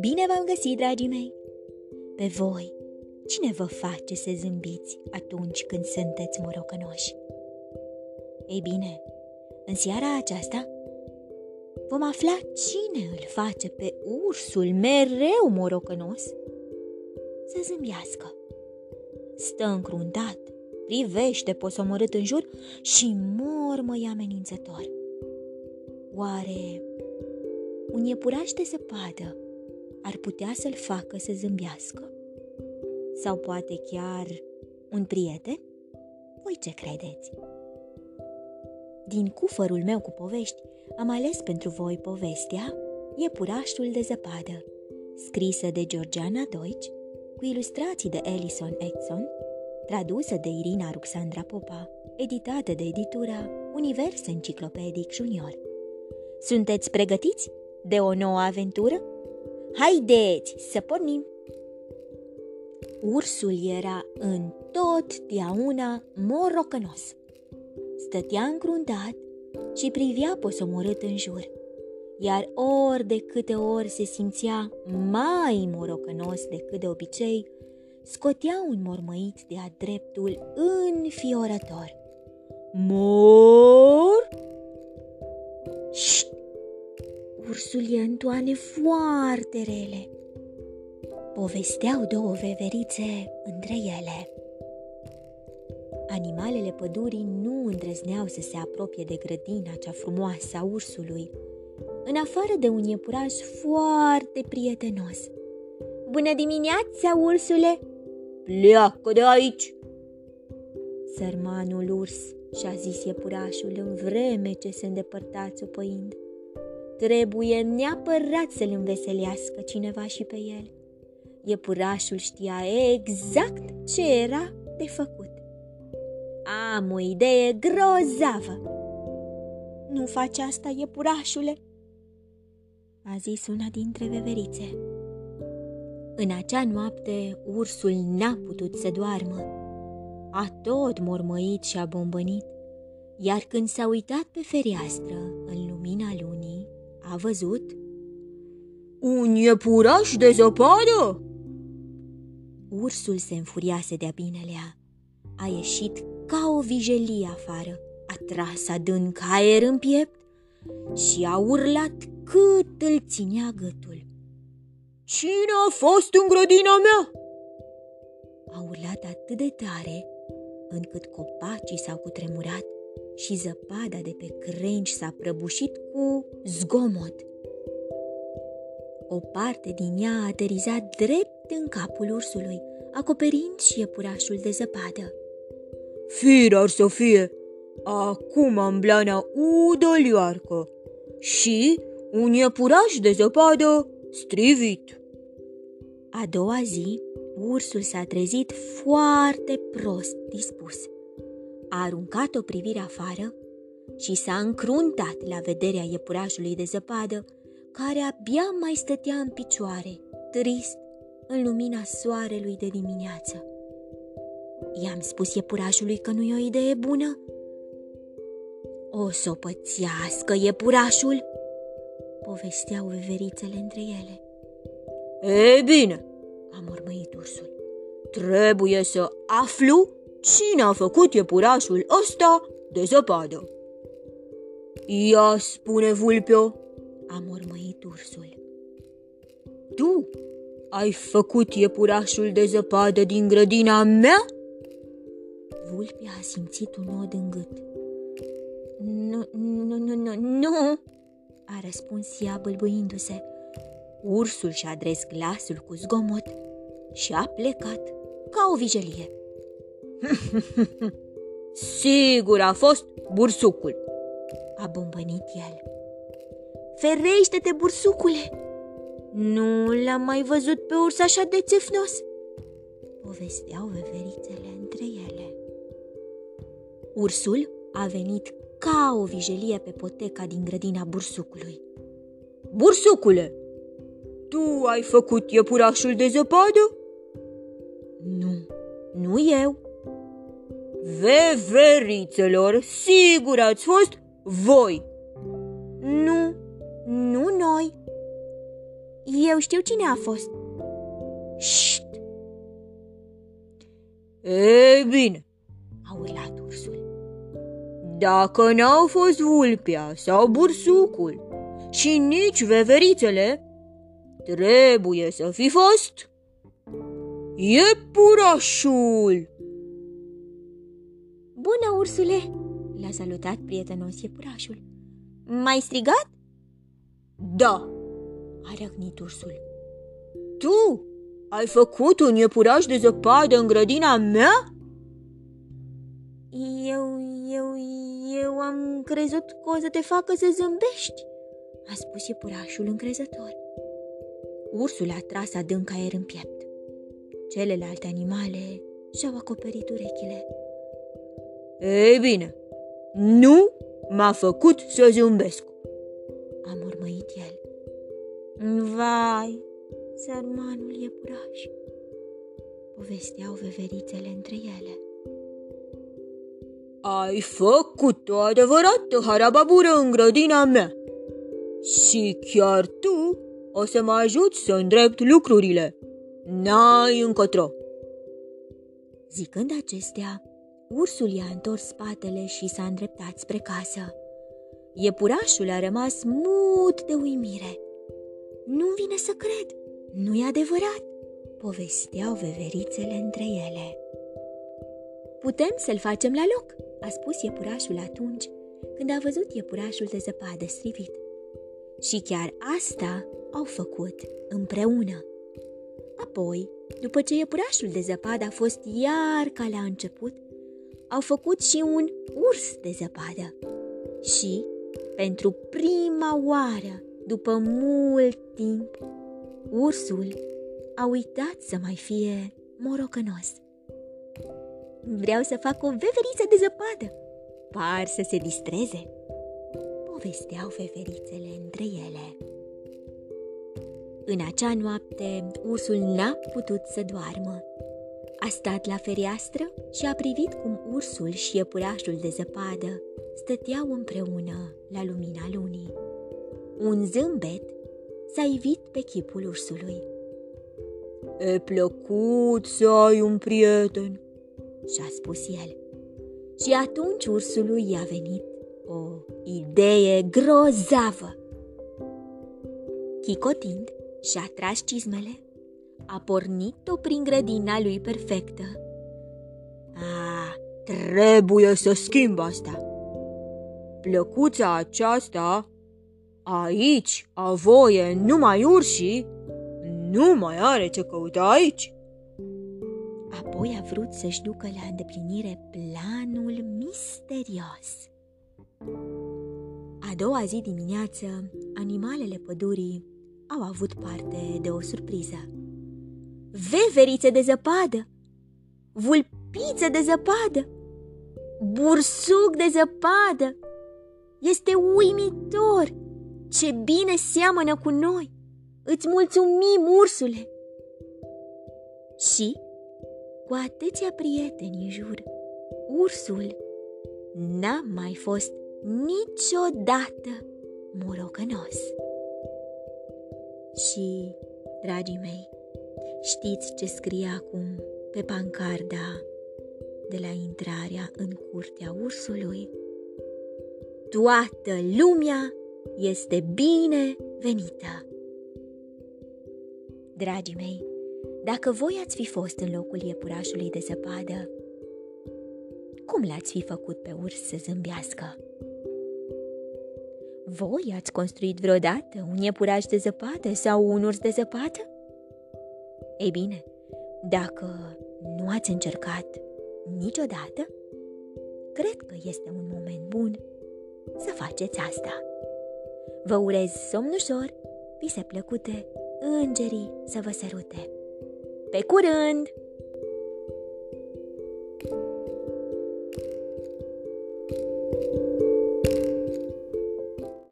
Bine v-am găsit, dragii mei! Pe voi, cine vă face să zâmbiți atunci când sunteți morocănoși? Ei bine, în seara aceasta vom afla cine îl face pe ursul mereu morocănos să zâmbească. Stă încruntat, privește posomorât în jur și mormăi amenințător. Oare un iepuraș de zăpadă ar putea să-l facă să zâmbească? Sau poate chiar un prieten? Voi ce credeți? Din cufărul meu cu povești am ales pentru voi povestea Iepurașul de zăpadă, scrisă de Georgiana Deutsch, cu ilustrații de Ellison Edson, tradusă de Irina Ruxandra Popa, editată de editura Univers Enciclopedic Junior. Sunteți pregătiți de o nouă aventură? Haideți să pornim! Ursul era întotdeauna morocănos. Stătea încruntat și privea posomorât în jur, iar ori de câte ori se simțea mai morocănos decât de obicei, scotea un mormăit de-a dreptul înfiorător. Mor? Șt! Ursul e în toane foarte rele. Povesteau două veverițe între ele. Animalele pădurii nu îndrăzneau să se apropie de grădina cea frumoasă a ursului, în afară de un iepuraș foarte prietenos. Bună dimineața, ursule! Pleacă de aici! Sărmanul urs și-a zis iepurașul în vreme ce se îndepărta țopăind. Trebuie neapărat să-l înveselească cineva și pe el. Iepurașul știa exact ce era de făcut. Am o idee grozavă! Nu faci asta, iepurașule, a zis una dintre veverițe. În acea noapte, ursul n-a putut să doarmă. A tot mormăit și a bombănit, iar când s-a uitat pe fereastră, în lumina lunii, a văzut un iepuraș de zăpadă! Ursul se înfuriase de-a binelea. A ieșit ca o vijelie afară, a tras adânc aer în piept și a urlat cât îl ținea gâtul. Cine a fost în grădina mea? A urlat atât de tare încât copacii s-au cutremurat și zăpada de pe crengi s-a prăbușit cu zgomot. O parte din ea a aterizat drept în capul ursului, acoperind și iepurașul de zăpadă. Fir ar să fie, acum am blana udolioarcă și un iepuraș de zăpadă strivit. A doua zi, ursul s-a trezit foarte prost dispus. A aruncat o privire afară și s-a încruntat la vederea iepurașului de zăpadă, care abia mai stătea în picioare, trist, în lumina soarelui de dimineață. I-am spus iepurașului că nu e o idee bună. O să o pățească iepurașul, povesteau veverițele între ele. E bine, a mormăit ursul. Trebuie să aflu cine a făcut iepurașul ăsta de zăpadă. Ia spune vulpeo, a mormăit ursul. Tu ai făcut iepurașul de zăpadă din grădina mea? Vulpea a simțit un nod în gât. Nu, nu, nu, nu, nu, a răspuns ea bâlbâindu-se. Ursul și-a adres glasul cu zgomot și a plecat ca o vijelie. Sigur a fost bursucul, a bombănit el. Ferește-te, bursucule! Nu l-am mai văzut pe urs așa de țefnos, povesteau veverițele între ele. Ursul a venit ca o vijelie pe poteca din grădina bursucului. Bursucule, tu ai făcut iepurașul de zăpadă? Nu, nu eu. Veverițelor, sigur ați fost Voi! Nu, nu noi. Eu știu cine a fost. Șt! Ei bine, A urlat ursul. dacă n-au fost vulpea sau bursucul și nici veverițele, trebuie să fi fost iepurașul. Bună, ursule! L-a salutat prietenos iepurașul. M-ai strigat? Da, A răgnit ursul. tu ai făcut un iepuraș de zăpadă în grădina mea? Eu, eu, eu am crezut că o să te facă să zâmbești, a spus iepurașul încrezător. Ursul a tras adânc aer în piept. Celelalte animale și-au acoperit urechile. Ei bine, nu m-a făcut să zâmbesc. A mormăit el. Vai, sărmanul iepuraș, povesteau veverițele între ele. Ai făcut o adevărată harababură în grădina mea. Și chiar tu o să mă ajuți să îndrept lucrurile. N-ai încotro. Zicând acestea, ursul i-a întors spatele și s-a îndreptat spre casă. Iepurașul a rămas mut de uimire. Nu vine să cred, nu e adevărat, povesteau veverițele între ele. Putem să-l facem la loc, a spus iepurașul atunci când a văzut iepurașul de zăpadă strivit. Și chiar asta au făcut împreună. Apoi, după ce iepurașul de zăpadă a fost iar ca la început, au făcut și un urs de zăpadă. Și, pentru prima oară, după mult timp, ursul a uitat să mai fie morocănos. Vreau să fac o veveriță de zăpadă. Par să se distreze. Povesteau veverițele între ele. În acea noapte, ursul n-a putut să doarmă. A stat la fereastră și a privit cum ursul și iepurașul de zăpadă stăteau împreună la lumina lunii. Un zâmbet s-a ivit pe chipul ursului. E plăcut să ai un prieten. și-a spus el. Și atunci ursului i-a venit o idee grozavă. Chicotind și-a tras cizmele, a pornit-o prin grădina lui perfectă. A, trebuie să schimb asta. Plăcuța aceasta, aici a voie numai urșii, nu mai are ce căuta aici. Apoi a vrut să-și ducă la îndeplinire planul misterios. A doua zi dimineață, animalele pădurii au avut parte de o surpriză. Veverițe de zăpadă, vulpițe de zăpadă, bursuc de zăpadă. Este uimitor! Ce bine seamănă cu noi! Îți mulțumim, ursule! Și cu atâția prieteni în jur, ursul n-a mai fost niciodată morocănos. Și, dragii mei, știți ce scrie acum pe pancarda de la intrarea în curtea ursului? Toată lumea este bine venită! Dragii mei, dacă voi ați fi fost în locul iepurașului de zăpadă, cum l-ați fi făcut pe urs să zâmbească? Voi ați construit vreodată un iepuraș de zăpadă sau un urs de zăpadă? Ei bine, dacă nu ați încercat niciodată, cred că este un moment bun să faceți asta. Vă urez somn ușor, vise plăcute, îngerii să vă sărute. Pe curând!